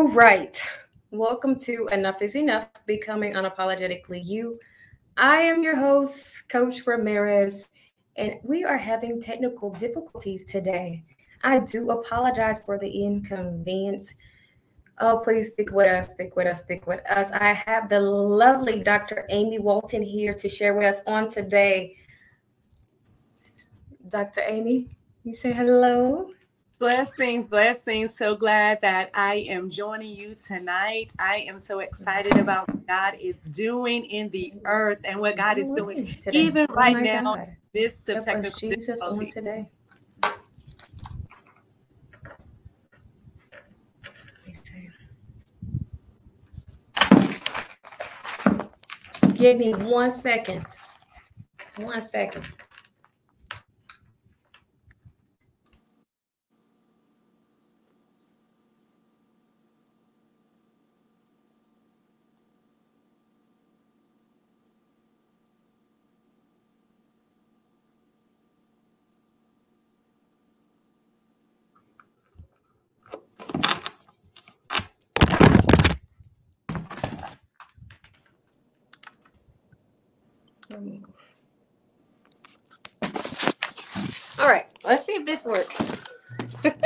All right. Welcome to Enough is Enough Becoming Unapologetically You. I am your host, Coach Ramirez, and we are having technical difficulties today. I do apologize for the inconvenience. Oh, please stick with us, stick with us, stick with us. I have the lovely Dr. Amy Walton here to share with us on today. Dr. Amy, you say hello. Blessings, blessings. So glad that I am joining you tonight. I am so excited about what God is doing in the earth and what God is doing today. Oh even oh right now God. in midst of technical difficulties. today. Give me one second. One second. All right, let's see if this works. let's see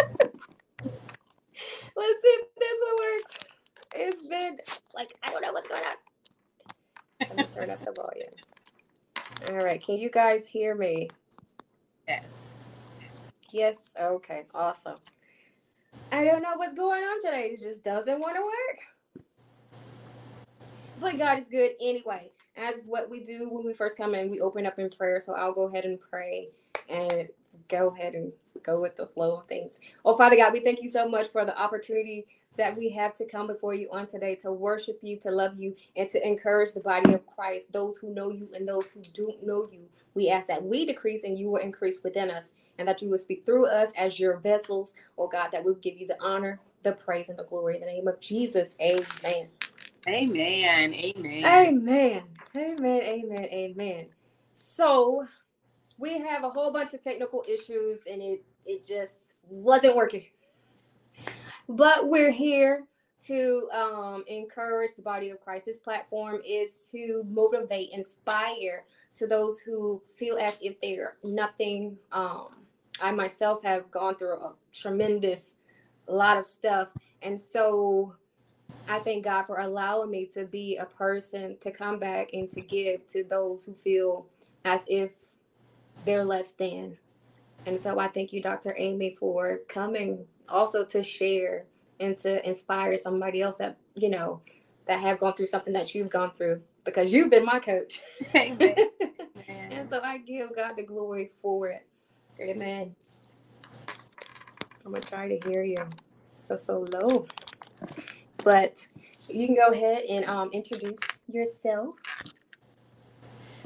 if this one works. It's been like, I don't know what's going on. I'm gonna turn up the volume. All right, can you guys hear me? Yes. Yes, okay, awesome. I don't know what's going on today. It just doesn't want to work. But God is good anyway. As what we do when we first come in, we open up in prayer. So I'll go ahead and pray and go ahead and go with the flow of things. Oh, Father God, we thank you so much for the opportunity that we have to come before you on today to worship you, to love you, and to encourage the body of Christ, those who know you and those who don't know you. We ask that we decrease and you will increase within us, and that you will speak through us as your vessels, oh God, that we'll give you the honor, the praise, and the glory. In the name of Jesus, amen. Amen. Amen. Amen. Amen. Amen. Amen. So, we have a whole bunch of technical issues and it it just wasn't working. But we're here to um, encourage the body of christ. This platform is to motivate inspire to those who feel as if they're nothing. Um, i myself have gone through a tremendous lot of stuff. And so i thank god for allowing me to be a person to come back and to give to those who feel as if they're less than. And so I thank you, Dr. Amy, for coming also to share and to inspire somebody else that, you know, that have gone through something that you've gone through because you've been my coach. Amen. and so I give God the glory for it. Amen. I'm going to try to hear you so, so low. But you can go ahead and um, introduce yourself.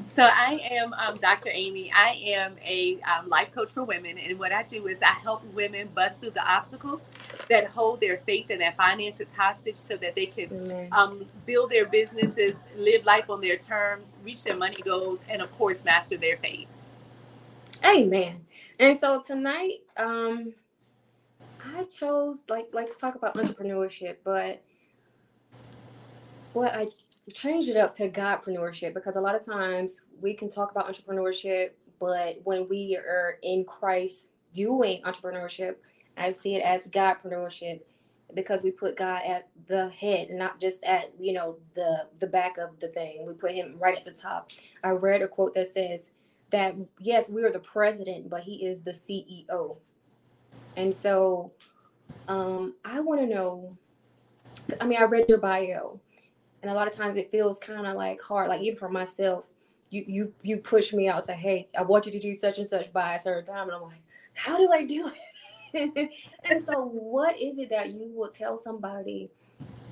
So I am um, Dr. Amy. I am a um, life coach for women, and what I do is I help women bust through the obstacles that hold their faith and their finances hostage, so that they can um, build their businesses, live life on their terms, reach their money goals, and of course, master their faith. Amen. And so tonight, um, I chose like let's talk about entrepreneurship, but what I change it up to Godpreneurship because a lot of times we can talk about entrepreneurship, but when we are in Christ doing entrepreneurship, I see it as Godpreneurship because we put God at the head, not just at you know the the back of the thing. We put Him right at the top. I read a quote that says that yes, we are the president, but He is the CEO, and so um, I want to know. I mean, I read your bio and a lot of times it feels kind of like hard like even for myself you you you push me out and say hey i want you to do such and such by a certain time and i'm like how do i do it? And so what is it that you will tell somebody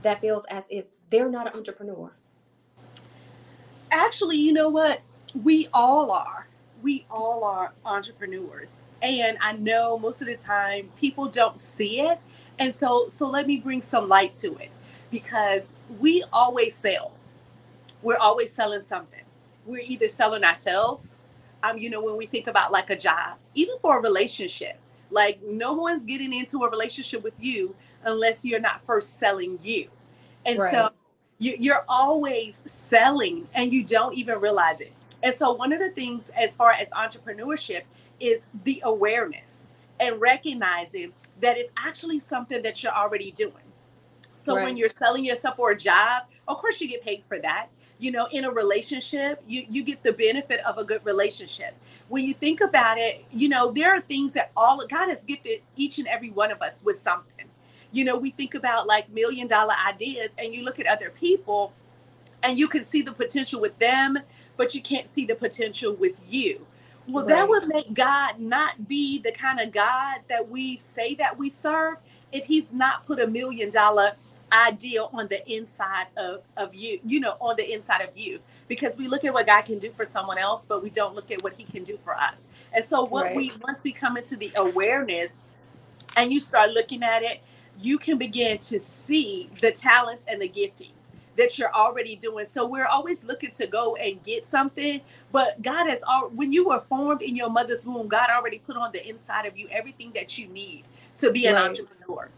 that feels as if they're not an entrepreneur? Actually you know what? We all are. We all are entrepreneurs. And i know most of the time people don't see it. And so so let me bring some light to it because we always sell. We're always selling something. We're either selling ourselves, um, you know, when we think about like a job, even for a relationship, Like no one's getting into a relationship with you unless you're not first selling you. And right. so you, you're always selling and you don't even realize it. And so one of the things as far as entrepreneurship is the awareness and recognizing that it's actually something that you're already doing. So right. when you're selling yourself for a job, of course you get paid for that. You know, in a relationship, you you get the benefit of a good relationship. When you think about it, you know, there are things that all God has gifted each and every one of us with something. You know, we think about like million dollar ideas and you look at other people and you can see the potential with them, but you can't see the potential with you. Well, right. that would make God not be the kind of God that we say that we serve if he's not put a million dollar idea on the inside of, of you, you know, on the inside of you. Because we look at what God can do for someone else, but we don't look at what he can do for us. And so what right. we once we come into the awareness and you start looking at it, you can begin to see the talents and the giftings that you're already doing. So we're always looking to go and get something, but God has all when you were formed in your mother's womb, God already put on the inside of you everything that you need to be an right. entrepreneur.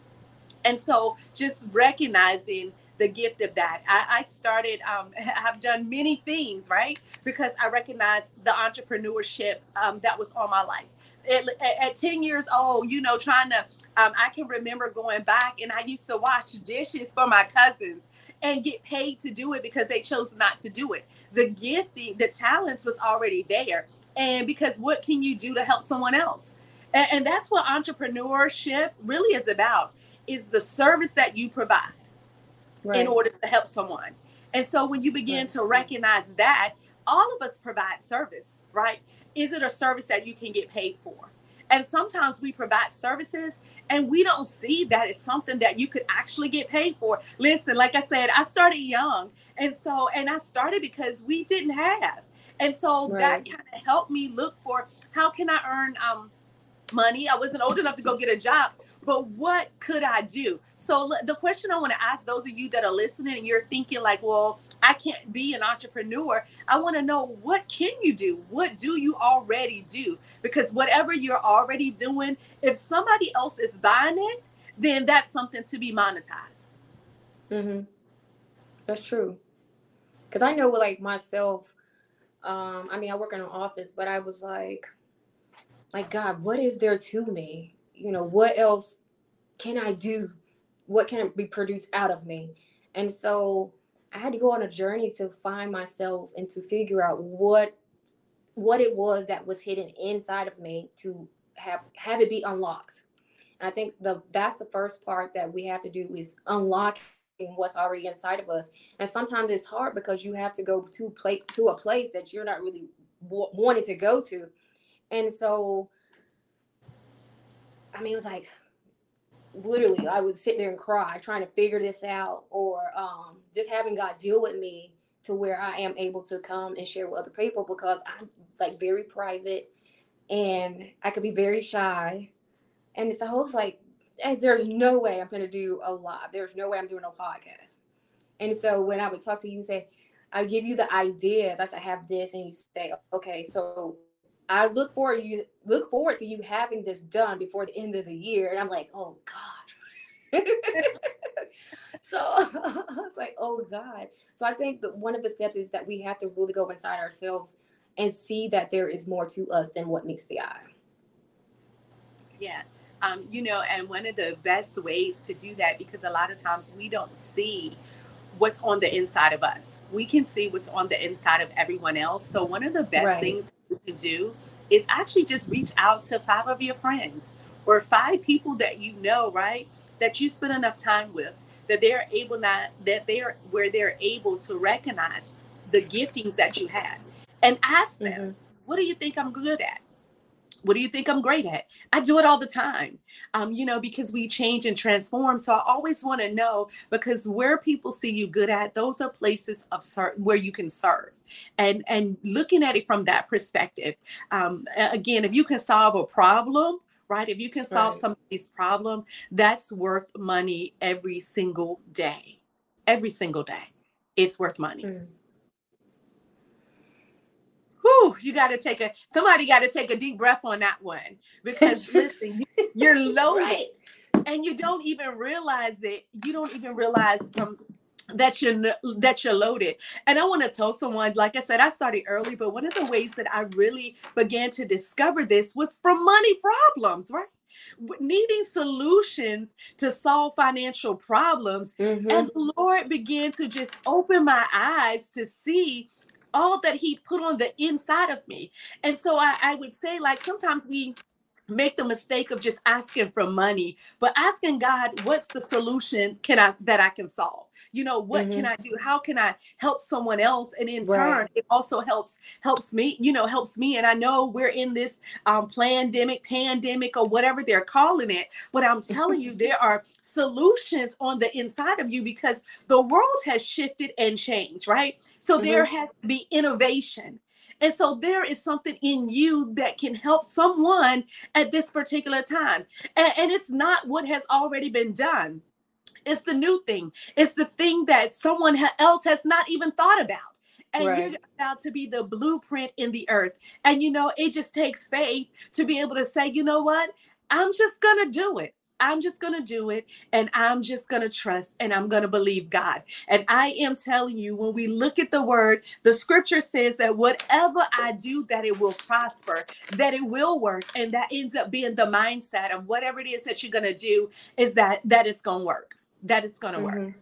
And so just recognizing the gift of that. I, I started, um, have done many things, right? Because I recognize the entrepreneurship um, that was on my life at, at 10 years old, you know, trying to, um, I can remember going back and I used to wash dishes for my cousins and get paid to do it because they chose not to do it. The gifting, the talents was already there. And because what can you do to help someone else? And, and that's what entrepreneurship really is about is the service that you provide right. in order to help someone. And so when you begin right. to recognize that, all of us provide service, right? is it a service that you can get paid for? And sometimes we provide services and we don't see that it's something that you could actually get paid for. Listen, like I said, I started young. And so, and I started because we didn't have. And so right. that kind of helped me look for how can I earn um, money. I wasn't old enough to go get a job, but what could I do? So the question I want to ask those of you that are listening and you're thinking like, well, I can't be an entrepreneur. I want to know what can you do? What do you already do? Because whatever you're already doing, if somebody else is buying it, then that's something to be monetized. Mhm. That's true. Cuz I know like myself um I mean I work in an office, but I was like like God, what is there to me? You know, what else can I do? What can be produced out of me? And so I had to go on a journey to find myself and to figure out what what it was that was hidden inside of me to have have it be unlocked. And I think the that's the first part that we have to do is unlocking what's already inside of us. And sometimes it's hard because you have to go to play to a place that you're not really w- wanting to go to. And so I mean, it was like literally I would sit there and cry trying to figure this out or um, just having God deal with me to where I am able to come and share with other people because I'm like very private and I could be very shy. And it's a hope like there's no way I'm gonna do a lot. There's no way I'm doing a podcast. And so when I would talk to you, and say, I give you the ideas. I say, I have this, and you say, okay, so I look forward you look forward to you having this done before the end of the year. And I'm like, oh God. so I was like, oh God. So I think that one of the steps is that we have to really go inside ourselves and see that there is more to us than what meets the eye. Yeah. Um, you know, and one of the best ways to do that, because a lot of times we don't see what's on the inside of us. We can see what's on the inside of everyone else. So one of the best right. things you can do is actually just reach out to five of your friends or five people that you know, right? That you spend enough time with, that they're able not that they're where they're able to recognize the giftings that you have and ask them, mm-hmm. what do you think I'm good at? What do you think I'm great at? I do it all the time, um, you know, because we change and transform. So I always want to know because where people see you good at, those are places of ser- where you can serve, and and looking at it from that perspective. Um, again, if you can solve a problem, right? If you can solve right. somebody's problem, that's worth money every single day. Every single day, it's worth money. Mm. Whoo, you got to take a somebody got to take a deep breath on that one because listen, you're loaded, right. and you don't even realize it. You don't even realize um, that you're that you're loaded and i want to tell someone like i said i started early but one of the ways that i really began to discover this was from money problems right needing solutions to solve financial problems mm-hmm. and the lord began to just open my eyes to see all that he put on the inside of me. And so I, I would say like sometimes we make the mistake of just asking for money but asking god what's the solution can i that i can solve you know what mm-hmm. can i do how can i help someone else and in right. turn it also helps helps me you know helps me and i know we're in this um pandemic pandemic or whatever they're calling it but i'm telling you there are solutions on the inside of you because the world has shifted and changed right so mm-hmm. there has to be innovation and so there is something in you that can help someone at this particular time. And, and it's not what has already been done. It's the new thing. It's the thing that someone else has not even thought about and right. you're about to be the blueprint in the earth. And you know, it just takes faith to be able to say, you know what? I'm just gonna do it. I'm just going to do it and I'm just going to trust and I'm going to believe God. And I am telling you, when we look at the word, the scripture says that whatever I do, that it will prosper, that it will work. And that ends up being the mindset of whatever it is that you're going to do is that that it's going to work, that it's going to mm-hmm. work.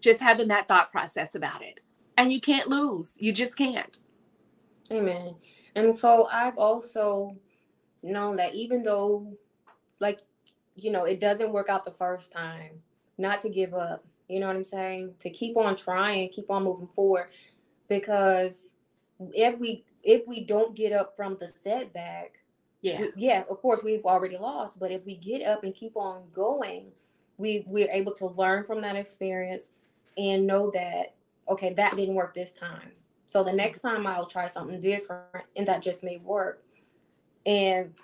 Just having that thought process about it. And you can't lose. You just can't. Amen. And so I've also known that even though, like you know, it doesn't work out the first time, not to give up. You know what I'm saying? To keep on trying, keep on moving forward. Because if we if we don't get up from the setback, yeah, we, yeah, of course we've already lost. But if we get up and keep on going, we we're able to learn from that experience and know that okay, that didn't work this time. So the next time I'll try something different, and that just may work. And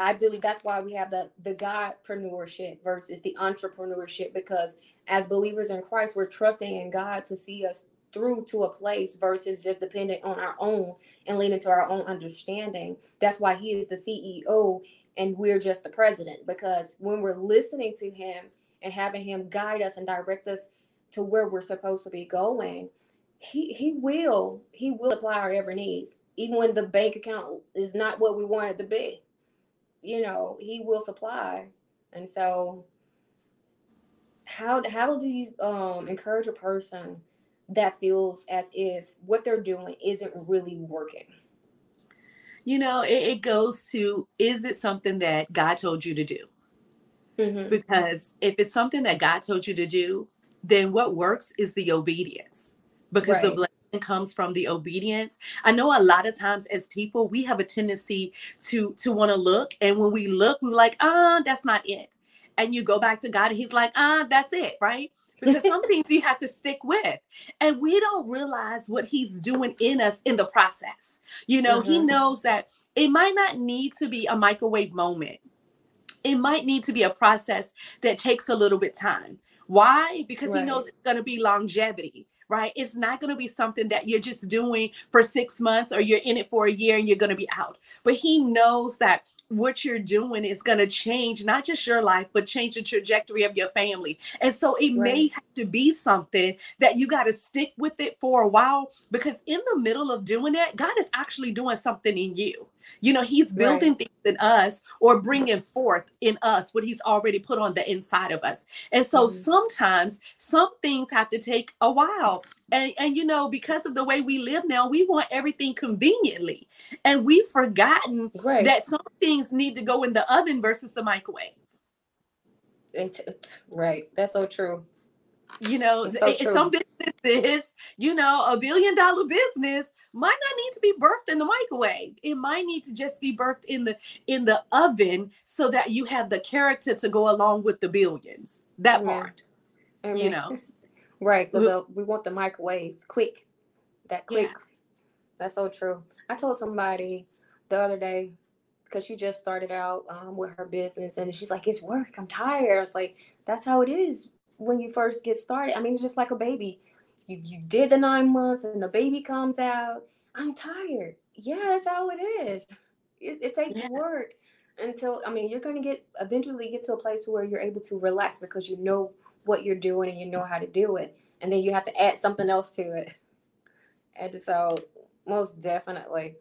I believe that's why we have the the Godpreneurship versus the entrepreneurship because as believers in Christ, we're trusting in God to see us through to a place versus just dependent on our own and leaning to our own understanding. That's why he is the CEO and we're just the president because when we're listening to him and having him guide us and direct us to where we're supposed to be going, he he will he will apply our every needs even when the bank account is not what we want it to be you know, he will supply. And so how how do you um encourage a person that feels as if what they're doing isn't really working? You know, it, it goes to is it something that God told you to do? Mm-hmm. Because if it's something that God told you to do, then what works is the obedience. Because right. the blessing comes from the obedience. I know a lot of times as people we have a tendency to to want to look and when we look we're like ah uh, that's not it. And you go back to god and he's like ah uh, that's it right? Because some things you have to stick with. And we don't realize what he's doing in us in the process. You know mm-hmm. he knows that it might not need to be a microwave moment. It might need to be a process that takes a little bit time. Why? Because right. he knows it's going to be longevity right? It's not going to be something that you're just doing for six months or you're in it for a year and you're going to be out. But he knows that what you're doing is going to change not just your life, but change the trajectory of your family. And so it right. may have to be something that you got to stick with it for a while because in the middle of doing that, God is actually doing something in you. You know, He's building right. things in us or bringing forth in us what He's already put on the inside of us. And so mm-hmm. sometimes some things have to take a while. And, and you know, because of the way we live now, we want everything conveniently. And we've forgotten right. that some things need to go in the oven versus the microwave. Right. That's so true. You know, so some businesses, you know, a billion dollar business might not need to be birthed in the microwave. It might need to just be birthed in the in the oven so that you have the character to go along with the billions. That Amen. part. Amen. You know. right. Because we want the microwaves quick. That quick. Yeah. That's so true. I told somebody the other day because she just started out um, with her business and she's like, it's work. I'm tired. I was like, that's how it is when you first get started. I mean, it's just like a baby you, you did the nine months and the baby comes out. I'm tired. yeah, that's how it is. It, it takes Yeah. work until I mean you're gonna get eventually get to a place where you're able to relax because you know what you're doing and you know how to do it, and then you have to add something else to it. And so, most definitely,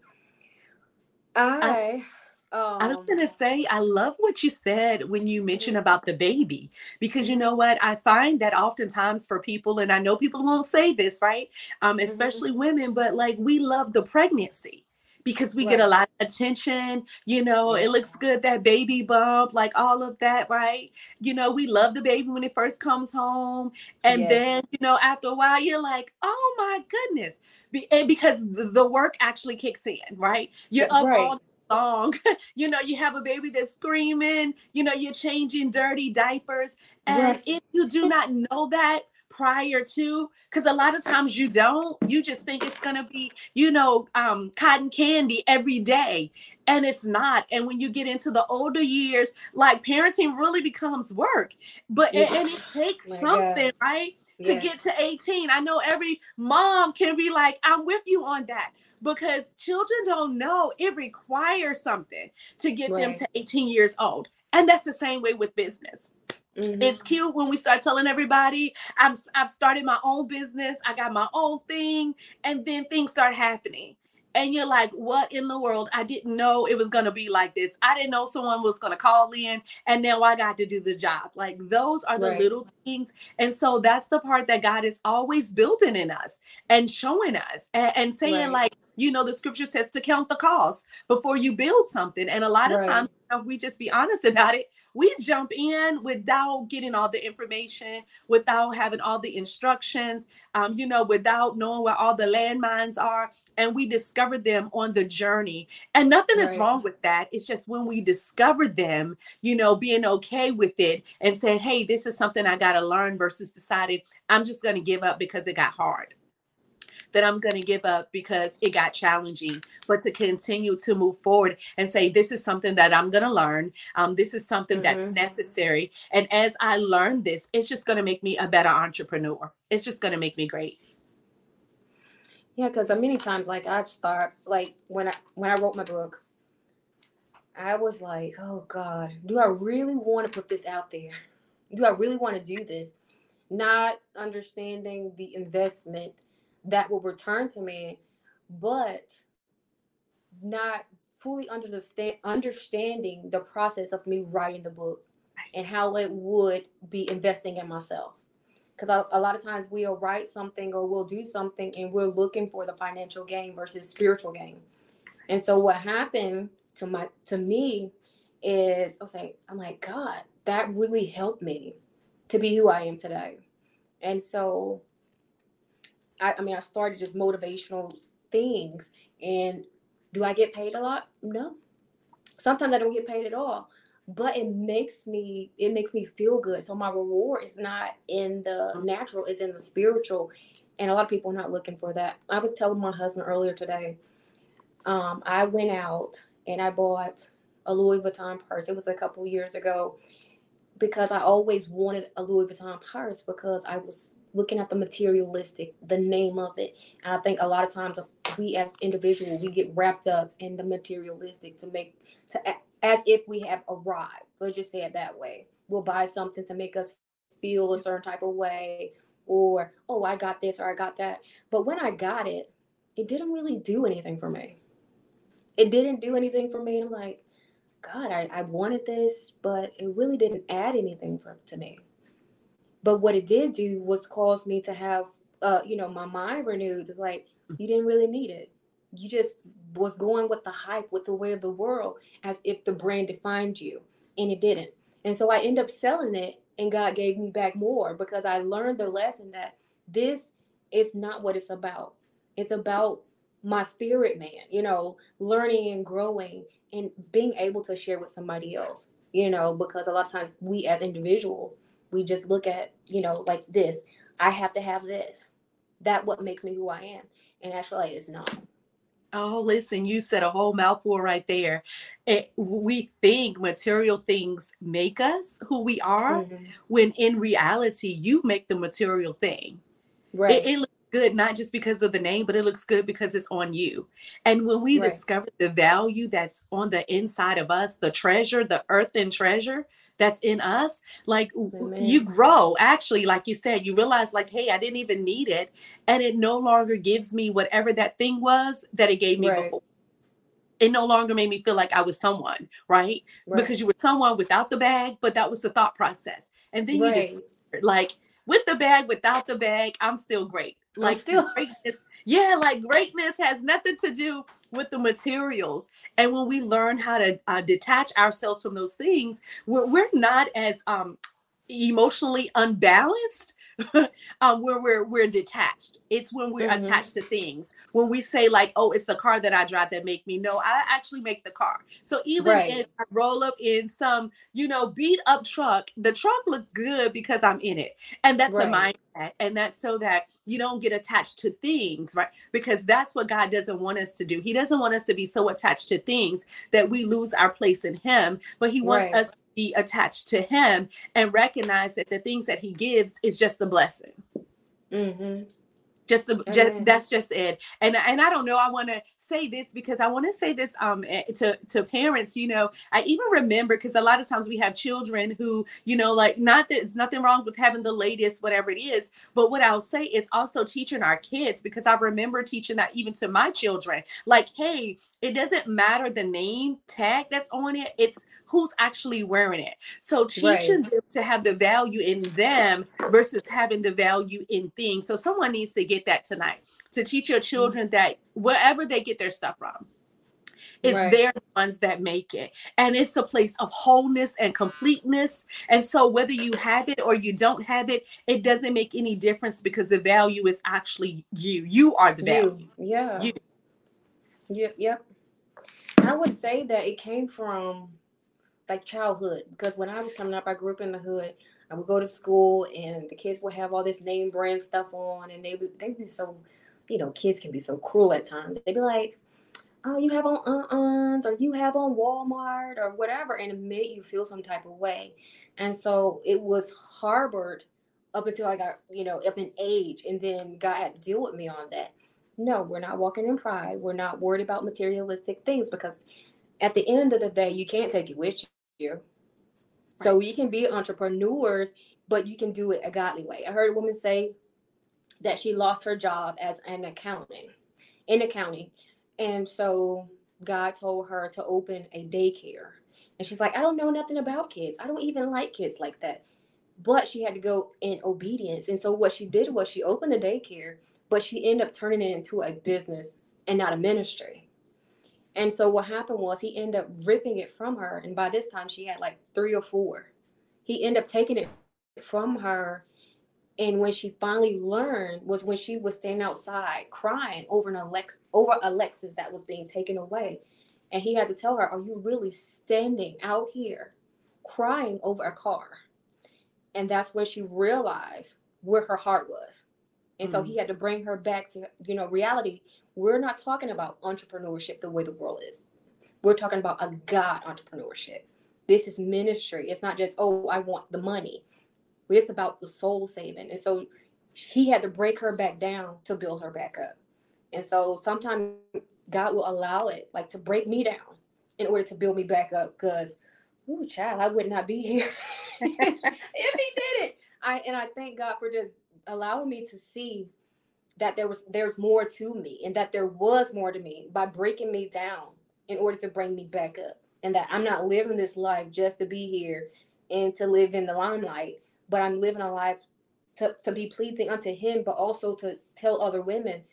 I. Um, I was going to say, I love what you said when you mentioned Mhm. about the baby, because you know what? I find that oftentimes for people, and I know people won't say this, right? Um, Mm-hmm. especially women, but like we love the pregnancy because we get a lot of attention. You know, Yeah. it looks good, that baby bump, like all of that, right? You know, we love the baby when it first comes home. And Yes. then, you know, after a while, you're like, oh my goodness. Be- and because the the work actually kicks in, right? You're up right. all long. you know, you have a baby that's screaming, you know, you're changing dirty diapers. And Right. if you do not know that prior to, because a lot of times you don't, you just think it's gonna be, you know, um, cotton candy every day. And it's not. And when you get into the older years, like parenting really becomes work. But and, and it takes My something, God. right? to Yes. get to 18. I know every mom can be like, I'm with you on that because children don't know it requires something to get them to 18 years old. And that's the same way with business. Mhm. It's cute when we start telling everybody, I'm, I've started my own business, I got my own thing, and then things start happening. And you're like, what in the world? I didn't know it was going to be like this. I didn't know someone was going to call in, and now I got to do the job. Like, those are the Right. little things. And so that's the part that God is always building in us and showing us and, and saying, Right. like, you know, the scripture says to count the cost before you build something. And a lot of Right. times, if we just be honest about it, we jump in without getting all the information, without having all the instructions, um, you know, without knowing where all the landmines are, and we discover them on the journey. And nothing is wrong with that. It's just when we discover them, you know, being okay with it and saying, hey, this is something I got to learn versus deciding I'm just going to give up because it got hard. That I'm going to give up because it got challenging, but to continue to move forward and say, This is something that I'm going to learn. Um, this is something that's Mhm. necessary. And as I learn this, it's just going to make me a better entrepreneur. It's just going to make me great. Yeah, because many times, like I've start like when I when I wrote my book, I was like, oh God, do I really want to put this out there? Do I really want to do this? Not understanding the investment that will return to me, but not fully understand understanding the process of me writing the book and how it would be investing in myself. Because a, lot of times we'll write something or we'll do something and we're looking for the financial gain versus spiritual gain. And so what happened to my to me is i was like i'm like god that really helped me to be who i am today. And so i, I mean i started just motivational things. And do i get paid a lot? No. Sometimes i don't get paid at all. But it makes me it makes me feel good. So my reward is not in the natural it's in the spiritual. And a lot of people are not looking for that. I was telling my husband earlier today um, i went out and i bought a louis vuitton purse. It was a couple years ago because i always wanted a louis vuitton purse because i was looking at the materialistic the name of it and i think a lot of times we as individuals we get wrapped up in the materialistic to make to as if we have arrived. Let's just say it that way. We'll buy something to make us feel a certain type of way, or oh, I got this or I got that. But when I got it, it didn't really do anything for me. It didn't do anything for me. And I'm like, God, I, I wanted this, but it really didn't add anything for, to me. But what it did do was cause me to have, uh, you know, my mind renewed. Like, you didn't really need it. You just was going with the hype, with the way of the world, as if the brand defined you, and it didn't. And so I end up selling it, and God gave me back more because I learned the lesson that this is not what it's about. It's about my spirit man, you know, learning and growing and being able to share with somebody else, you know, because a lot of times we as individual, we just look at, you know, like this. I have to have this. That what makes me who I am. And actually it's not. Oh, listen, you said a whole mouthful right there. It, we think material things make us who we are, Mhm. when in reality, you make the material thing. Right. It, it good not just because of the name, but it looks good because it's on you. And when we right. discover the value that's on the inside of us, the treasure, the earthen treasure that's in us, like Amen. you grow. Actually, like you said, you realize, like, hey, I didn't even need it. And it no longer gives me whatever that thing was that it gave me right. before it no longer made me feel like I was someone, right? right? Because you were someone without the bag, but that was the thought process. And then right. you just like with the bag, without the bag, I'm still great. Like I'm still greatness, yeah, like greatness has nothing to do with the materials. And when we learn how to uh, detach ourselves from those things, we're, we're not as um, emotionally unbalanced um, where we're we're detached. It's when we're mm-hmm. attached to things. When we say like, "Oh, it's the car that I drive that make me." No, I actually make the car. So even right. if I roll up in some, you know, beat up truck, the truck looks good because I'm in it, and that's right. a mindset, and that's so that you don't get attached to things, right? Because that's what God doesn't want us to do. He doesn't want us to be so attached to things that we lose our place in Him, but He wants right. us be attached to him and recognize that the things that he gives is just a blessing. Mm-hmm. Just, a, just that's just it. And and I don't know. I want to say this because I want to say this um eh, to to parents. You know, I even remember because a lot of times we have children who you know like not that it's nothing wrong with having the latest whatever it is, but what I'll say is also teaching our kids because I remember teaching that even to my children. Like, hey, it doesn't matter the name tag that's on it; it's who's actually wearing it. So teaching right. them to have the value in them versus having the value in things. So someone needs to get that tonight to teach your mm-hmm. children that wherever they get their stuff from, it's right. they're ones that make it. And it's a place of wholeness and completeness. And so whether you have it or you don't have it, it doesn't make any difference because the value is actually you. You are the value. You. Yeah. You. Yeah, yep. I would say that it came from like childhood because when I was coming up, I grew up in the hood. I would go to school and the kids would have all this name brand stuff on and they would they'd be so you know, kids can be so cruel at times. They'd be like, oh, you have on uh-uns or you have on Walmart or whatever, and it made you feel some type of way. And so it was harbored up until I got, you know, up in age. And then God had to deal with me on that. No, we're not walking in pride. We're not worried about materialistic things because at the end of the day, you can't take it with you. So you can be entrepreneurs, but you can do it a godly way. I heard a woman say, that she lost her job as an accounting in accounting. And so God told her to open a daycare. And she's like, I don't know nothing about kids. I don't even like kids like that. But she had to go in obedience. And so what she did was she opened a daycare, but she ended up turning it into a business and not a ministry. And so what happened was he ended up ripping it from her. And by this time she had like three or four. He ended up taking it from her and when she finally learned was when she was standing outside crying over an Alex over Alexis that was being taken away. And he had to tell her, Are you really standing out here crying over a car? And that's when she realized where her heart was. And so he mm. had to bring her back to, you know, reality. We're not talking about entrepreneurship the way the world is. We're talking about a God entrepreneurship. This is ministry. It's not just, oh, I want the money it's about the soul saving. And so he had to break her back down to build her back up. And so sometimes God will allow it, like to break me down in order to build me back up. Because, ooh, child, I would not be here if he didn't. I and I thank God for just allowing me to see that there was there's more to me and that there was more to me by breaking me down in order to bring me back up. And that I'm not living this life just to be here and to live in the limelight, but I'm living a life to, to be pleasing unto him, but also to tell other women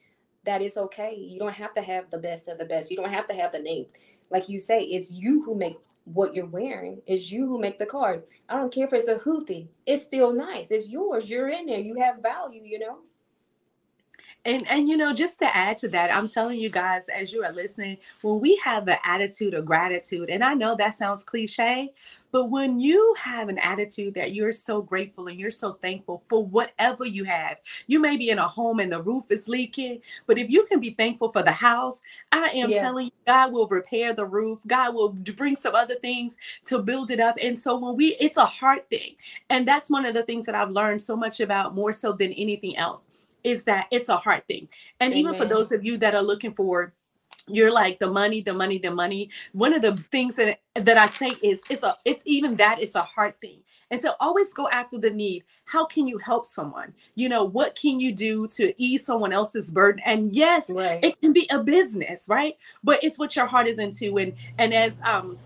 that it's okay. You don't have to have the best of the best. You don't have to have the name. Like you say, it's you who make what you're wearing. It's you who make the card. I don't care if it's a hoopty. It's still nice. It's yours. You're in there. You have value, you know? And and you know just to add to that i'm telling you guys as you are listening when we have an attitude of gratitude and i know that sounds cliche but when you have an attitude that you're so grateful and you're so thankful for whatever you have you may be in a home and the roof is leaking but if you can be thankful for the house i am yeah. telling you god will repair the roof god will bring some other things to build it up and so when we it's a heart thing and that's one of the things that i've learned so much about more so than anything else is that it's a hard thing. And Amen. even for those of you that are looking for you're like the money the money the money one of the things that that i say is it's a it's even that it's a hard thing and so always go after the need how can you help someone you know what can you do to ease someone else's burden and yes right. it can be a business right but it's what your heart is into and and as um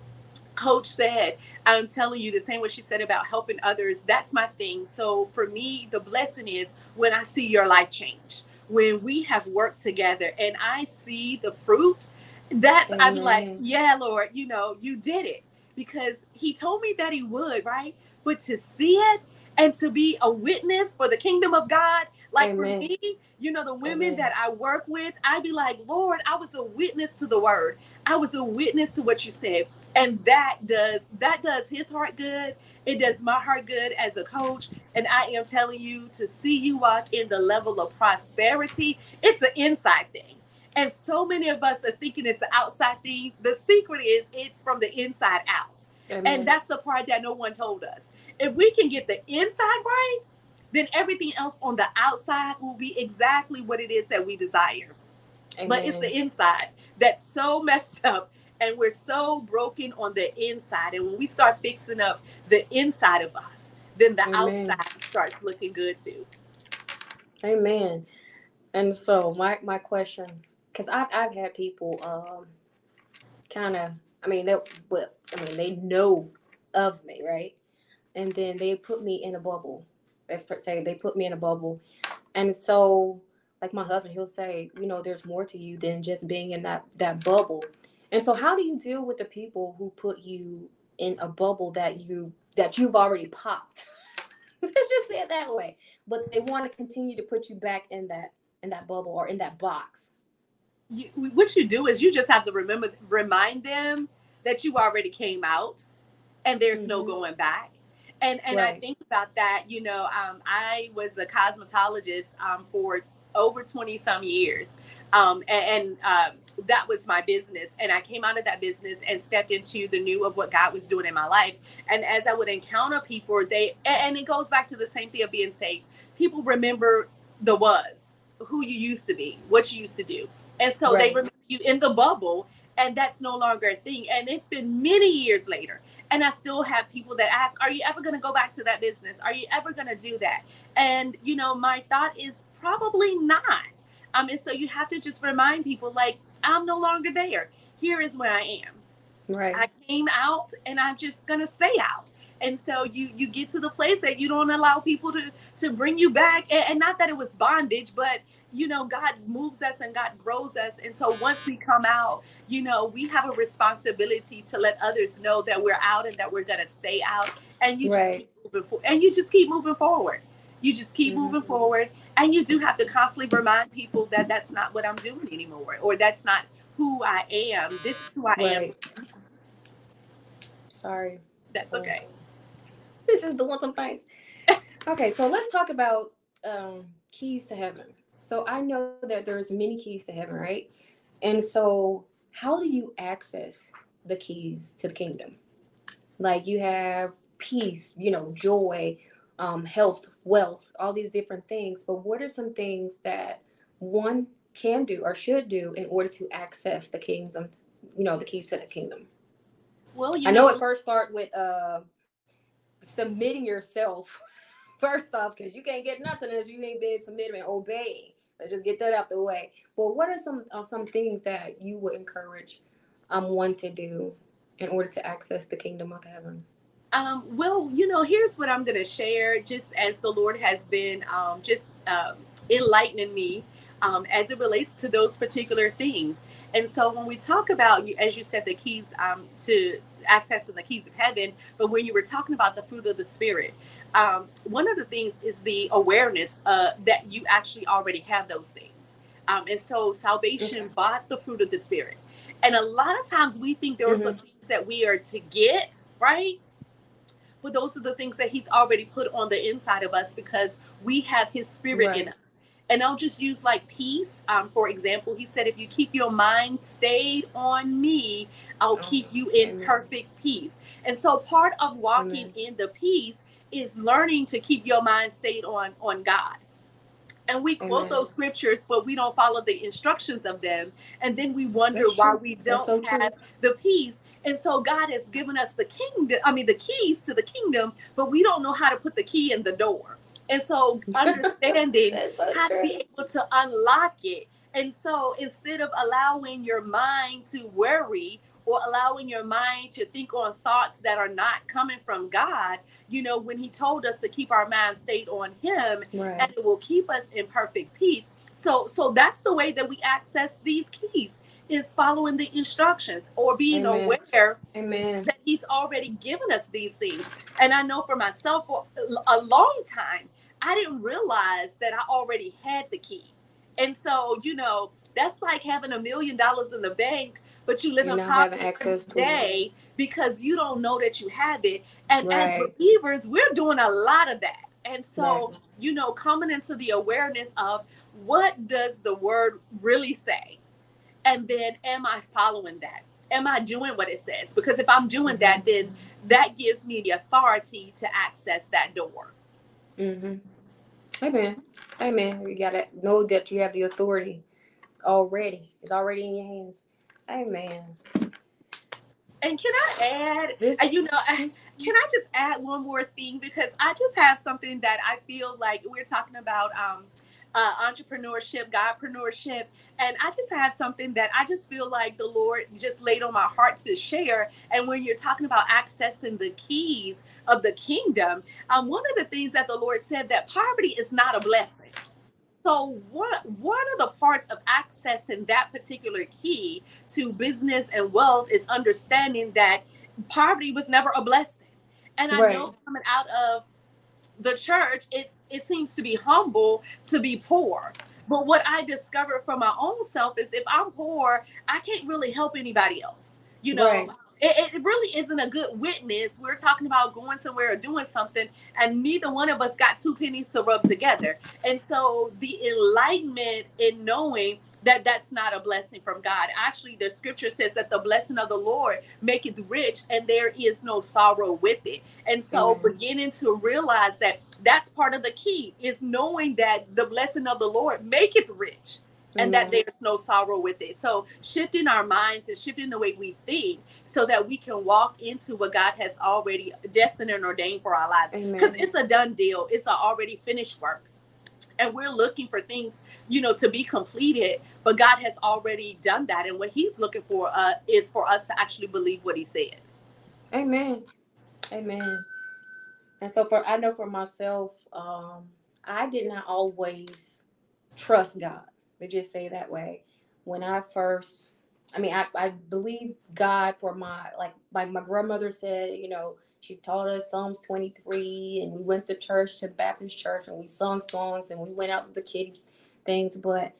coach said i'm telling you the same what she said about helping others. That's my thing. So for me the blessing is when i see your life change when we have worked together and i see the fruit that's Amen. i'm like yeah lord you know you did it because he told me that he would right? But to see it and to be a witness for the kingdom of God. Like Amen. for me, you know, the women Amen. that I work with, I'd be like, Lord, I was a witness to the word. I was a witness to what you said. And that does that does his heart good. It does my heart good as a coach. And I am telling you to see you walk in the level of prosperity. It's an inside thing. And so many of us are thinking it's an outside thing. The secret is it's from the inside out. Amen. And that's the part that no one told us. If we can get the inside right, then everything else on the outside will be exactly what it is that we desire. Amen. But it's the inside that's so messed up and we're so broken on the inside. And when we start fixing up the inside of us, then the Amen. outside starts looking good too. Amen. And so my my question, because I've I've had people um kind of I mean, they well, I mean, they know of me, right? And then they put me in a bubble. Let's say they put me in a bubble, and so like my husband, he'll say, you know, there's more to you than just being in that that bubble. And so, how do you deal with the people who put you in a bubble that you that you've already popped? Let's just say it that way. But they want to continue to put you back in that in that bubble or in that box you, what you do is you just have to remember remind them that you already came out and there's mm-hmm. no going back and and right. i think about that you know um, i was a cosmetologist um, for over 20 some years um, and, and uh, that was my business and i came out of that business and stepped into the new of what god was doing in my life and as i would encounter people they and it goes back to the same thing of being safe people remember the was who you used to be what you used to do and so right. they remember you in the bubble, and that's no longer a thing. And it's been many years later. And I still have people that ask, Are you ever going to go back to that business? Are you ever going to do that? And, you know, my thought is probably not. Um, and so you have to just remind people, like, I'm no longer there. Here is where I am. Right. I came out and I'm just going to stay out and so you you get to the place that you don't allow people to to bring you back and, and, not that it was bondage but you know god moves us and god grows us and so once we come out you know we have a responsibility to let others know that we're out and that we're going to stay out and you right. just keep moving forward and you just keep moving forward you just keep mm-hmm. moving forward and you do have to constantly remind people that that's not what i'm doing anymore or that's not who i am this is who i right. am sorry that's okay this is doing some things. okay, so let's talk about um, keys to heaven. So I know that there's many keys to heaven, right? And so how do you access the keys to the kingdom? Like you have peace, you know, joy, um, health, wealth, all these different things. But what are some things that one can do or should do in order to access the kingdom, you know, the keys to the kingdom? Well, I know, know it first start with uh submitting yourself first off, because you can't get nothing as you ain't been submitting and obeying. Just get that out the way. But what are some of some things that you would encourage um one to do in order to access the kingdom of heaven? Um, well, you know, here's what I'm going to share, just as the Lord has been um, just um, enlightening me um, as it relates to those particular things. And so, when we talk about, as you said, the keys um, to accessing the keys of heaven. But when you were talking about the fruit of the spirit, um, one of the things is the awareness uh, that you actually already have those things. Um, and so salvation okay. bought the fruit of the spirit. And a lot of times we think those mm-hmm. are things that we are to get, right? But those are the things that he's already put on the inside of us because we have his spirit right. in us. And I'll just use like peace. Um, for example, he said, if you keep your mind stayed on me, I'll oh, keep you in amen. perfect peace. And so part of walking amen. in the peace is learning to keep your mind stayed on on God. and we quote Amen. those scriptures, but we don't follow the instructions of them, and then we wonder why we don't so true. have the peace. And so God has given us the kingdom, I mean the keys to the kingdom, but we don't know how to put the key in the door. And so understanding so how to be able to unlock it. And so instead of allowing your mind to worry or allowing your mind to think on thoughts that are not coming from God, you know, when He told us to keep our mind stayed on Him Right. and it will keep us in perfect peace. So so that's the way that we access these keys is following the instructions or being Amen. aware Amen. that he's already given us these things. And I know for myself for a long time, I didn't realize that I already had the key. And so, you know, that's like having a million dollars in the bank, but you live You're in poverty access every to because you don't know that you have it. And Right. as believers, we're doing a lot of that. And so, Right. you know, coming into the awareness of what does the word really say? And then am I following that? Am I doing what it says? Because if I'm doing that, mm-hmm. then that gives me the authority to access that door. Mm-hmm. Amen. Amen. You gotta know that you have the authority already. It's already in your hands. Amen. And can I add, This uh, you know, I- can I just add one more thing because I just have something that I feel like we're talking about um, uh, entrepreneurship, Godpreneurship, and I just have something that I just feel like the Lord just laid on my heart to share. And when you're talking about accessing the keys of the kingdom, um, one of the things that the Lord said that poverty is not a blessing. So one one of the parts of accessing that particular key to business and wealth is understanding that poverty was never a blessing. And I Right. know coming out of the church, it's it seems to be humble to be poor. But what I discovered for my own self is if I'm poor, I can't really help anybody else. You know, Right. it, it really isn't a good witness. We're talking about going somewhere or doing something, and neither one of us got two pennies to rub together. And so the enlightenment in knowing that that's not a blessing from God. Actually, the scripture says that the blessing of the Lord maketh rich, and there is no sorrow with it. And so, Amen. beginning to realize that that's part of the key is knowing that the blessing of the Lord maketh rich and that there's no sorrow with it. So shifting our minds and shifting the way we think so that we can walk into what God has already destined and ordained for our lives. Because it's a done deal. It's a already finished work. And we're looking for things, you know, to be completed, but God has already done that. And what He's looking for uh, is for us to actually believe what He said. Amen. Amen. And so for I know for myself, um, I did not always trust God. Let's just say that way. When I first I mean I, I believe God for my like like my grandmother said, you know, she taught us Psalms 23 and we went to church to the Baptist church and we sung songs and we went out to the kid things, but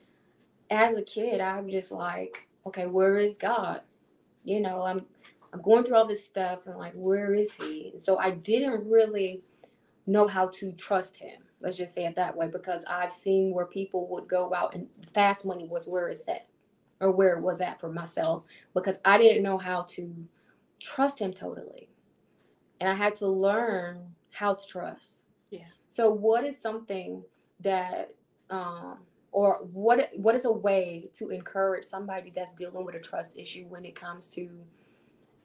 as a kid I'm just like, okay, where is God? You know, I'm I'm going through all this stuff and like, where is he? So I didn't really know how to trust him. Let's just say it that way, because I've seen where people would go out and fast money was where it's at, or where it was at for myself, because I didn't know how to trust him totally. And I had to learn how to trust. Yeah. So what is something that um or what what is a way to encourage somebody that's dealing with a trust issue when it comes to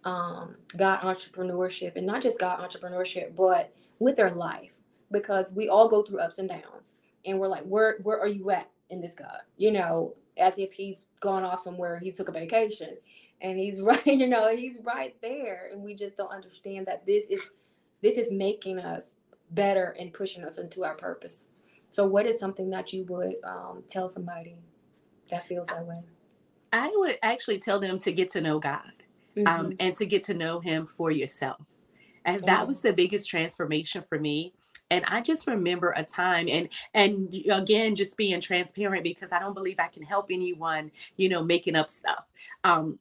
um, God entrepreneurship and not just God entrepreneurship, but with their life because we all go through ups and downs and we're like, where where are you at in this God? You know, as if he's gone off somewhere, he took a vacation and he's right, you know, he's right there and we just don't understand that this is this is making us better and pushing us into our purpose. So what is something that you would um, tell somebody that feels that way? I would actually tell them to get to know God. Mm-hmm. um, and to get to know him for yourself. And that was the biggest transformation for me. And I just remember a time and and again just being transparent because I don't believe I can help anyone, you know, making up stuff. Um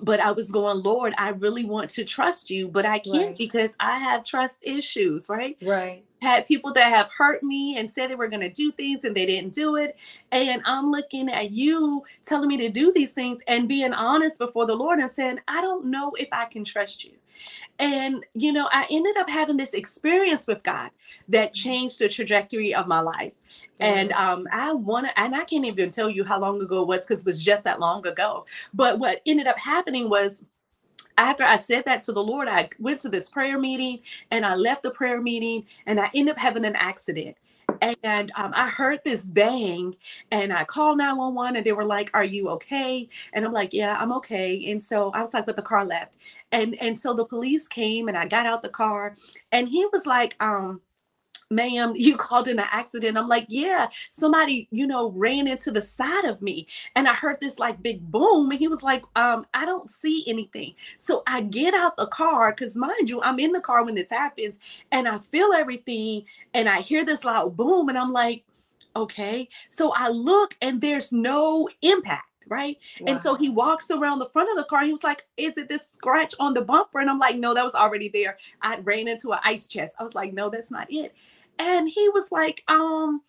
but I was going, Lord, I really want to trust you, but I can't Right. because I have trust issues, right? right. Had people that have hurt me and said they were going to do things and they didn't do it. And I'm looking at you telling me to do these things and being honest before the Lord and saying, I don't know if I can trust you. And, you know, I ended up having this experience with God that mm-hmm. changed the trajectory of my life. And um, I want to, and I can't even tell you how long ago it was because it was just that long ago. But what ended up happening was after I said that to the Lord, I went to this prayer meeting and I left the prayer meeting and I ended up having an accident and um, I heard this bang, and I called 911, and they were like, "Are you okay?" And I'm like, "Yeah, I'm okay." And so I was like, "But the car left," and and so the police came, and I got out the car, and he was like, um ma'am, you called in an accident. I'm like, yeah, somebody, you know, ran into the side of me. And I heard this like big boom. And he was like, um, I don't see anything. So I get out the car, because mind you, I'm in the car when this happens, and I feel everything, and I hear this loud boom, and I'm like, okay. So I look and there's no impact right? Wow. And so he walks around the front of the car. He was like, Is it this scratch on the bumper? And I'm like, No, that was already there. I ran into an ice chest. I was like, No, that's not it. And he was like, um,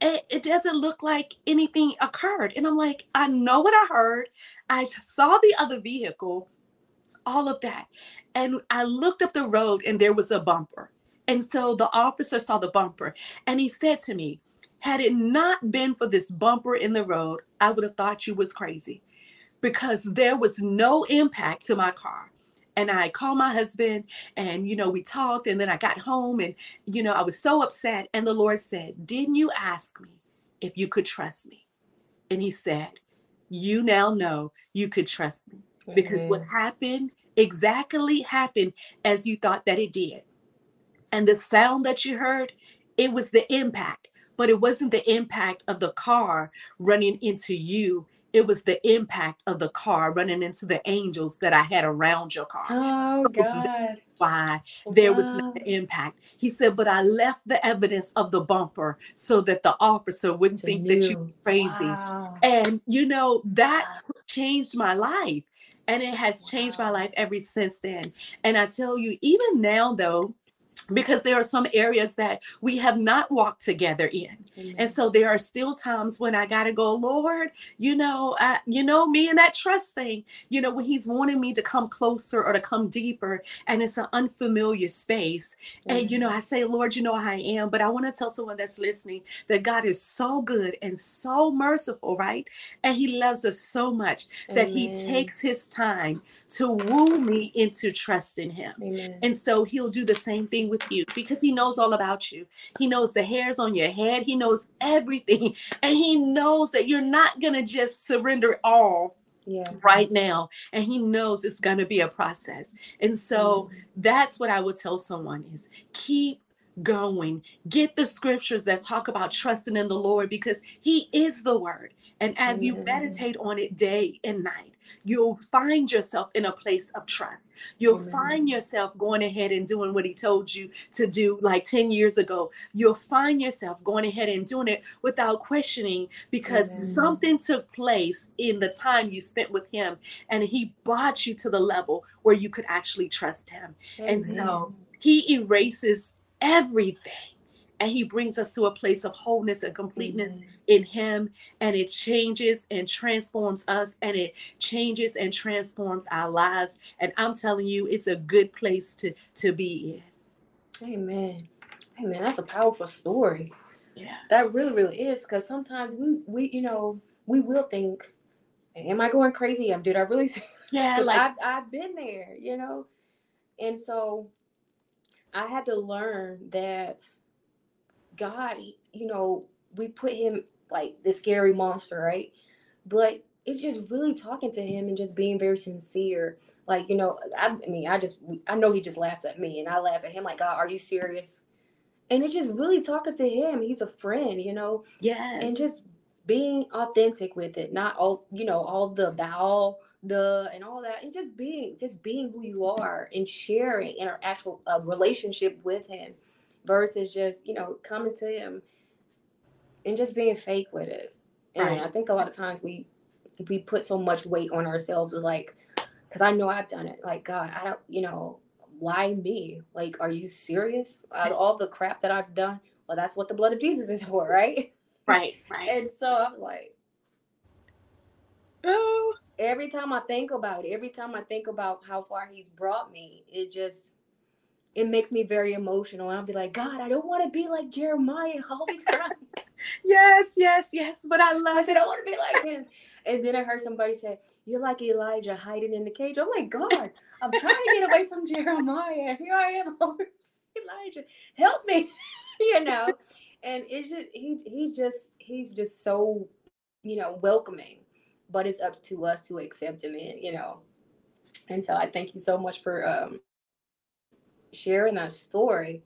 it, it, doesn't look like anything occurred. And I'm like, I know what I heard. I saw the other vehicle, all of that. And I looked up the road and there was a bumper. And so the officer saw the bumper and he said to me, had it not been for this bumper in the road, I would have thought you was crazy because there was no impact to my car and I called my husband and you know we talked and then I got home and you know I was so upset and the Lord said, "Didn't you ask me if you could trust me?" And he said, "You now know you could trust me because mm-hmm. what happened exactly happened as you thought that it did. And the sound that you heard, it was the impact, but it wasn't the impact of the car running into you it was the impact of the car running into the angels that I had around your car. Oh God. Why there was no impact. He said, but I left the evidence of the bumper so that the officer wouldn't think that you were crazy. Wow. And you know, that wow. changed my life. And it has changed my life ever since then. And I tell you, even now though, because there are some areas that we have not walked together in mm-hmm. and so there are still times when i gotta go lord you know I, you know me and that trust thing you know when he's wanting me to come closer or to come deeper and it's an unfamiliar space mm-hmm. and you know i say lord you know i am but i want to tell someone that's listening that god is so good and so merciful right and he loves us so much Amen. that he takes his time to woo me into trusting him Amen. and so he'll do the same thing with with you because he knows all about you. He knows the hairs on your head, he knows everything. And he knows that you're not going to just surrender all yeah. right now. And he knows it's going to be a process. And so mm-hmm. that's what I would tell someone is keep going. Get the scriptures that talk about trusting in the Lord because He is the Word. And as you meditate on it day and night, you'll find yourself in a place of trust. You'll Amen. find yourself going ahead and doing what He told you to do like 10 years ago. You'll find yourself going ahead and doing it without questioning because Amen. something took place in the time you spent with Him and He brought you to the level where you could actually trust Him. Amen. And so He erases everything. And he brings us to a place of wholeness and completeness mm-hmm. in him. And it changes and transforms us and it changes and transforms our lives. And I'm telling you, it's a good place to, to be in. Amen. Amen. That's a powerful story. Yeah. That really, really is. Because sometimes we, we, you know, we will think, am I going crazy? Did I really? Yeah. like I've, I've been there, you know? And so I had to learn that God, you know, we put him like the scary monster, right? But it's just really talking to him and just being very sincere. Like, you know, I, I mean, I just, I know he just laughs at me and I laugh at him like, God, are you serious? And it's just really talking to him. He's a friend, you know? Yes. And just being authentic with it, not all, you know, all the bow the and all that and just being just being who you are and sharing in our actual uh, relationship with him versus just you know coming to him and just being fake with it. And right. i think a lot of times we we put so much weight on ourselves like because i know i've done it. Like god i don't you know why me? Like are you serious? All the crap that i've done well that's what the blood of jesus is for right? Right right. And so i'm like oh. Every time I think about it, every time I think about how far he's brought me, it just it makes me very emotional. I'll be like, God, I don't want to be like Jeremiah, always crying. yes, yes, yes. But I love I said, I want to be like him. And then I heard somebody say, You're like Elijah hiding in the cage. I'm like, God, I'm trying to get away from Jeremiah. Here I am Elijah. Help me. you know. And it's just he he just he's just so, you know, welcoming. But it's up to us to accept him in, you know. And so I thank you so much for um sharing that story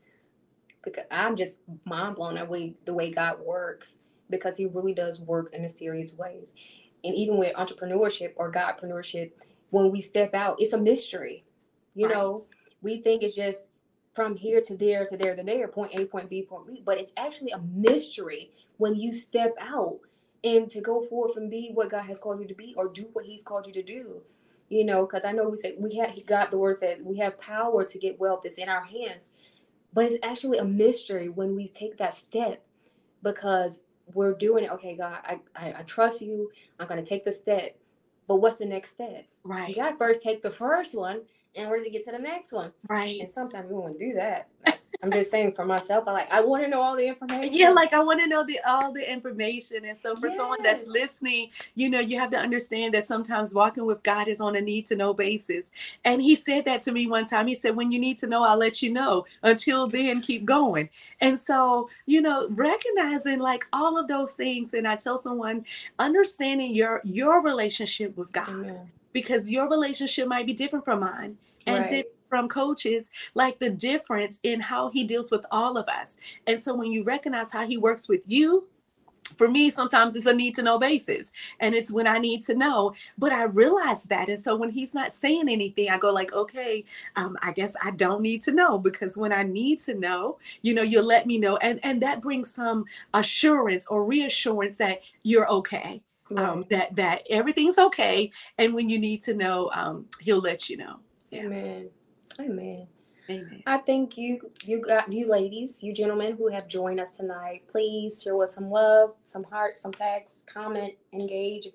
because I'm just mind blown away the way God works because He really does work in mysterious ways. And even with entrepreneurship or Godpreneurship, when we step out, it's a mystery. You right. know, we think it's just from here to there to there to there, point A, point B, point B, but it's actually a mystery when you step out and to go forward from be what God has called you to be or do what He's called you to do you know, because I know we said we had he got the word said we have power to get wealth. It's in our hands, but it's actually a mystery when we take that step because we're doing it. Okay, God, I I, I trust you. I'm gonna take the step, but what's the next step? Right. You got to first take the first one in order to get to the next one. Right. And sometimes we want to do that. I'm just saying for myself, I like I want to know all the information. Yeah, like I want to know the all the information. And so for yes. someone that's listening, you know, you have to understand that sometimes walking with God is on a need to know basis. And he said that to me one time. He said, When you need to know, I'll let you know. Until then, keep going. And so, you know, recognizing like all of those things. And I tell someone, understanding your your relationship with God. Amen. Because your relationship might be different from mine. And right. From coaches like the difference in how he deals with all of us. And so when you recognize how he works with you, for me sometimes it's a need to know basis and it's when i need to know but i realize that and so when he's not saying anything i go like okay um, i guess i don't need to know because when i need to know you know you'll let me know and and that brings some assurance or reassurance that you're okay um, right. um, that that everything's okay and when you need to know um, he'll let you know yeah. amen Amen. Amen. I thank you, you got you ladies, you gentlemen who have joined us tonight. Please show us some love, some hearts, some text, comment, engage.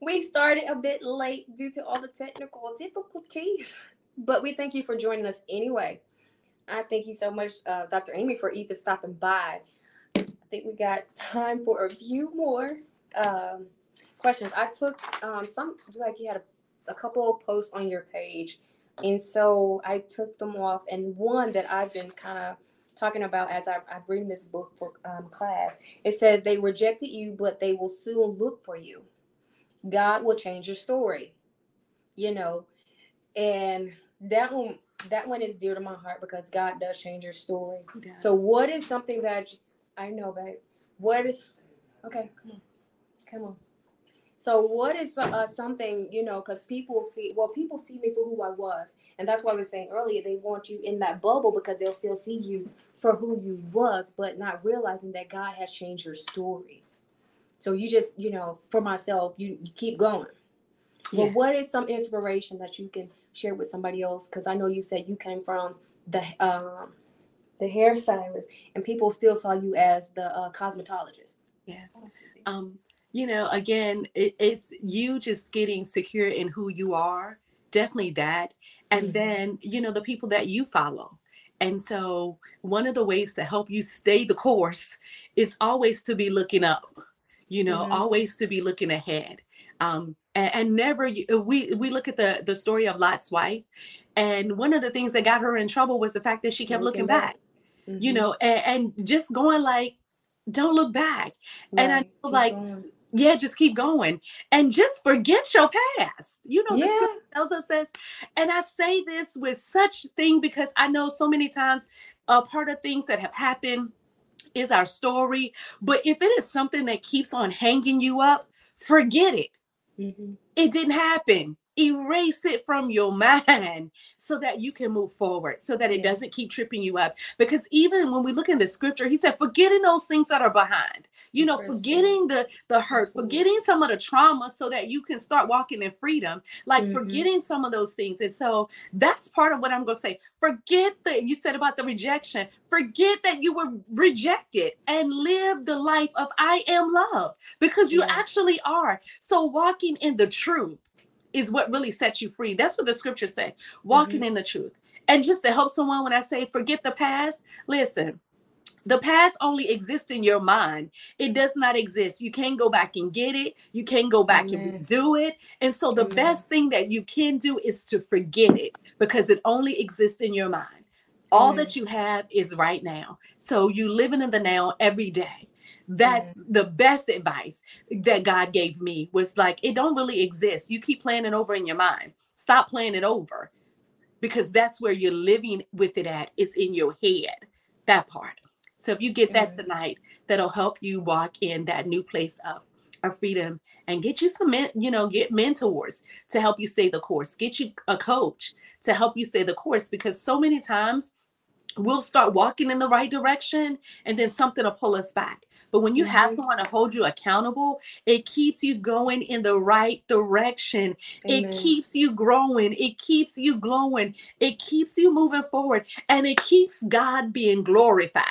We started a bit late due to all the technical difficulties, but we thank you for joining us anyway. I thank you so much, uh, Dr. Amy, for even stopping by. I think we got time for a few more um, questions. I took um, some, like you had a, a couple of posts on your page and so I took them off. And one that I've been kind of talking about as I, I'm reading this book for um, class, it says, They rejected you, but they will soon look for you. God will change your story, you know. And that one, that one is dear to my heart because God does change your story. So, what is something that I know, babe? What is okay? Come on, come on. So what is uh, something you know? Because people see, well, people see me for who I was, and that's why I was saying earlier they want you in that bubble because they'll still see you for who you was, but not realizing that God has changed your story. So you just, you know, for myself, you, you keep going. Yes. Well, what is some inspiration that you can share with somebody else? Because I know you said you came from the um, the hairstylist, and people still saw you as the uh, cosmetologist. Yeah. Um, you know, again, it, it's you just getting secure in who you are, definitely that. And mm-hmm. then, you know, the people that you follow. And so, one of the ways to help you stay the course is always to be looking up, you know, mm-hmm. always to be looking ahead. Um, and, and, never we we look at the the story of Lot's wife, and one of the things that got her in trouble was the fact that she kept looking, looking back, back. Mm-hmm. you know, and, and, just going like, don't look back. Right. And I feel like yeah, just keep going and just forget your past. You know, yeah. this tells us this. And I say this with such thing because I know so many times a part of things that have happened is our story. But if it is something that keeps on hanging you up, forget it. Mm-hmm. It didn't happen erase it from your mind so that you can move forward so that it yeah. doesn't keep tripping you up. Because even when we look in the scripture he said forgetting those things that are behind. You know forgetting the the hurt forgetting some of the trauma so that you can start walking in freedom like mm-hmm. forgetting some of those things. And so that's part of what i'm going to say. Forget that you said about the rejection. Forget that you were rejected and live the life of i am loved because you yeah. actually are. So walking in the truth is what really sets you free. That's what the scriptures say. Walking Mhm. in the truth. And just to help someone when I say forget the past, listen. The past only exists in your mind. It does not exist. You can't go back and get it. You can't go back Amen. and do it. And so the Amen. best thing that you can do is to forget it because it only exists in your mind. All Amen. that you have is right now. So you living in the now every day. That's the best advice that God gave me was like it don't really exist. You keep playing it over in your mind. Stop playing it over because that's where you're living with it at is in your head. That part. So if you get that tonight, that'll help you walk in that new place of, of freedom and get you some men, you know, get mentors to help you stay the course. Get you a coach to help you stay the course because so many times we'll start walking in the right direction and then something will pull us back. But when you have someone to hold you accountable, it keeps you going in the right direction. Amen. It keeps you growing. It keeps you glowing. It keeps you moving forward and it keeps God being glorified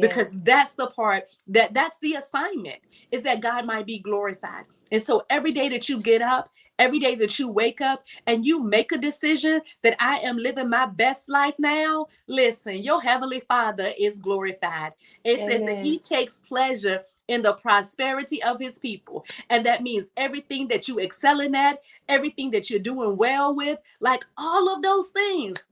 because that's the part that that's the assignment is that God might be glorified. And so every day that you get up, every day that you wake up and you make a decision that I am living my best life now, listen, your heavenly Father is glorified. It says that he takes pleasure in the prosperity of his people. And that means everything that you excelling at, everything that you're doing well with, like all of those things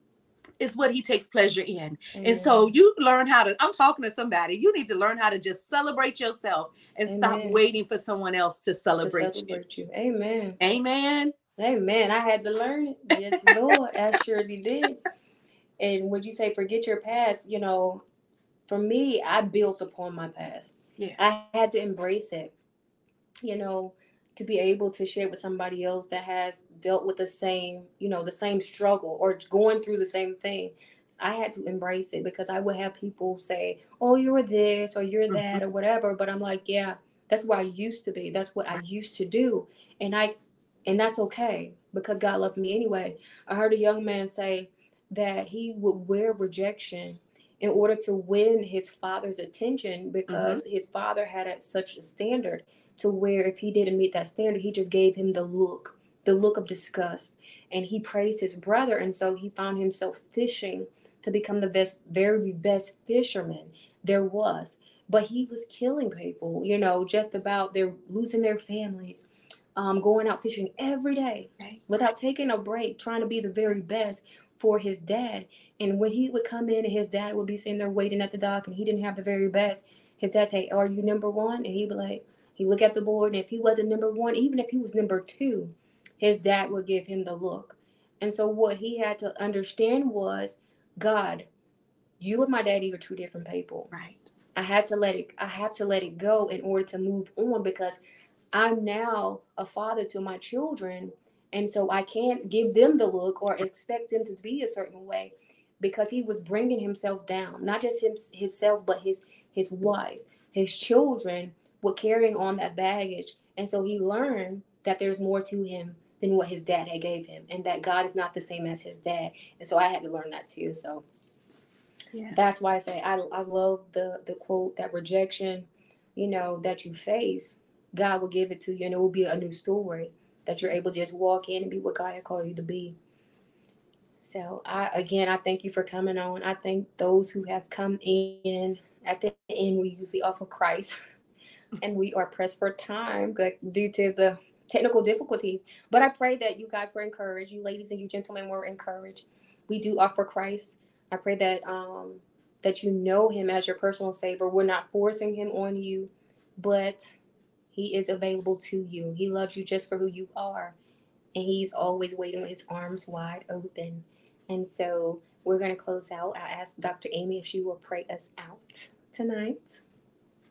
is what he takes pleasure in. And so you learn how to, I'm talking to somebody, you need to learn how to just celebrate yourself and stop waiting for someone else to To celebrate, celebrate you. Amen. Amen. Amen. I had to learn it. Yes, Lord. I surely did. And would you say forget your past? You know, for me, I built upon my past. Yeah. I had to embrace it. You know, to be able to share with somebody else that has dealt with the same, you know, the same struggle or going through the same thing. I had to embrace it because I would have people say, "Oh, you're this or you're mm-hmm. that or whatever," but I'm like, "Yeah, that's where I used to be. That's what I used to do." And I and that's okay because God loves me anyway. I heard a young man say that he would wear rejection in order to win his father's attention mm-hmm. because his father had a, such a standard to where if he didn't meet that standard, he just gave him the look, the look of disgust. And he praised his brother, and so he found himself fishing to become the best, very best fisherman there was. But he was killing people, you know, just about they're losing their families, um, going out fishing every day Right. without taking a break, trying to be the very best for his dad. And when he would come in and his dad would be sitting there waiting at the dock and he didn't have the very best, his dad say, Are you number one? And he'd be like, he look at the board, and if he wasn't number one, even if he was number two, his dad would give him the look. And so what he had to understand was, God, you and my daddy are two different people. Right. I had to let it I have to let it go in order to move on because I'm now a father to my children and so I can't give them the look or expect them to be a certain way because he was bringing himself down not just him, himself but his his wife his children were carrying on that baggage and so he learned that there's more to him than what his dad had gave him and that God is not the same as his dad and so I had to learn that too so Yeah. that's why I say I, I love the the quote that rejection, you know, that you face, God will give it to you and it will be a new story that you're able to just walk in and be what God had called you to be. So I again I thank you for coming on. I thank those who have come in. At the end we usually offer Christ and we are pressed for time due to the technical difficulties. But I pray that you guys were encouraged, you ladies and you gentlemen were encouraged. We do offer Christ. I pray that um that you know him as your personal savior. We're not forcing him on you, but he is available to you. He loves you just for who you are. And he's always waiting with his arms wide open. And so we're going to close out. I asked Dr. Amy if she will pray us out tonight.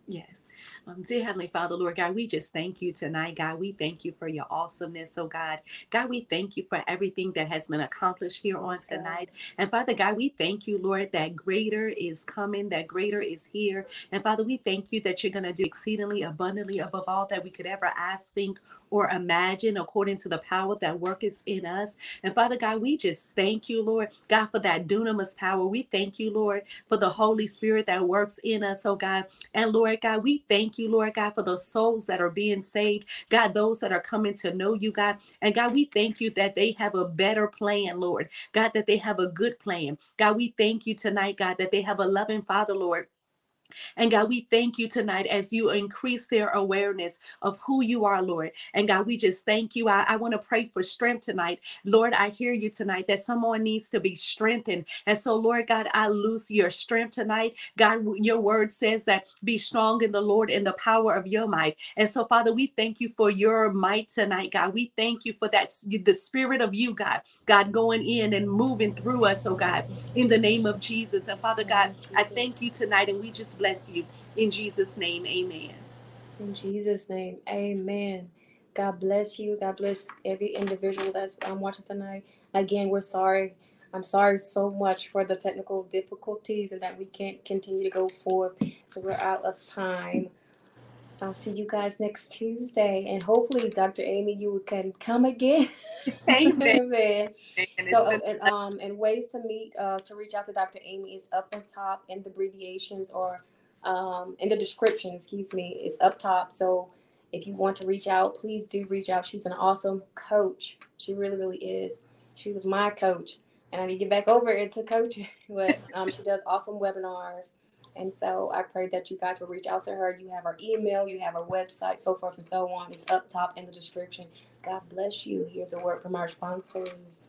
Yes. Um, dear Heavenly Father, Lord God, we just thank you tonight, God. We thank you for your awesomeness, oh God. God, we thank you for everything that has been accomplished here on tonight. And Father God, we thank you, Lord, that greater is coming, that greater is here. And Father, we thank you that you're going to do exceedingly abundantly above all that we could ever ask, think, or imagine according to the power that worketh in us. And Father God, we just thank you, Lord, God, for that dunamis power. We thank you, Lord, for the Holy Spirit that works in us, oh God. And Lord God. We thank you, Lord God, for those souls that are being saved. God, those that are coming to know you, God. And God, we thank you that they have a better plan, Lord. God, that they have a good plan. God, we thank you tonight, God, that they have a loving Father, Lord and God, we thank you tonight as you increase their awareness of who you are, Lord. And God, we just thank you. I, I want to pray for strength tonight. Lord, I hear you tonight that someone needs to be strengthened. And so, Lord God, I lose your strength tonight. God, your word says that be strong in the Lord in the power of your might. And so, Father, we thank you for your might tonight, God. We thank you for that, the spirit of you, God, God, going in and moving through us, oh God, in the name of Jesus. And Father God, I thank you tonight, and we just bless you. In Jesus' name, amen. In Jesus' name, amen. God bless you. God bless every individual that's um, watching tonight. Again, we're sorry. I'm sorry so much for the technical difficulties and that we can't continue to go forth. We're out of time. I'll see you guys next Tuesday, and hopefully, Dr. Amy, you can come again. Amen. So, uh, and, um, and ways to meet, uh, to reach out to Dr. Amy is up on top in the abbreviations or um, in the description, excuse me, it's up top. So if you want to reach out, please do reach out. She's an awesome coach. She really, really is. She was my coach, and I need to get back over into coaching. But um, she does awesome webinars. And so I pray that you guys will reach out to her. You have her email, you have her website, so forth and so on. It's up top in the description. God bless you. Here's a word from our sponsors.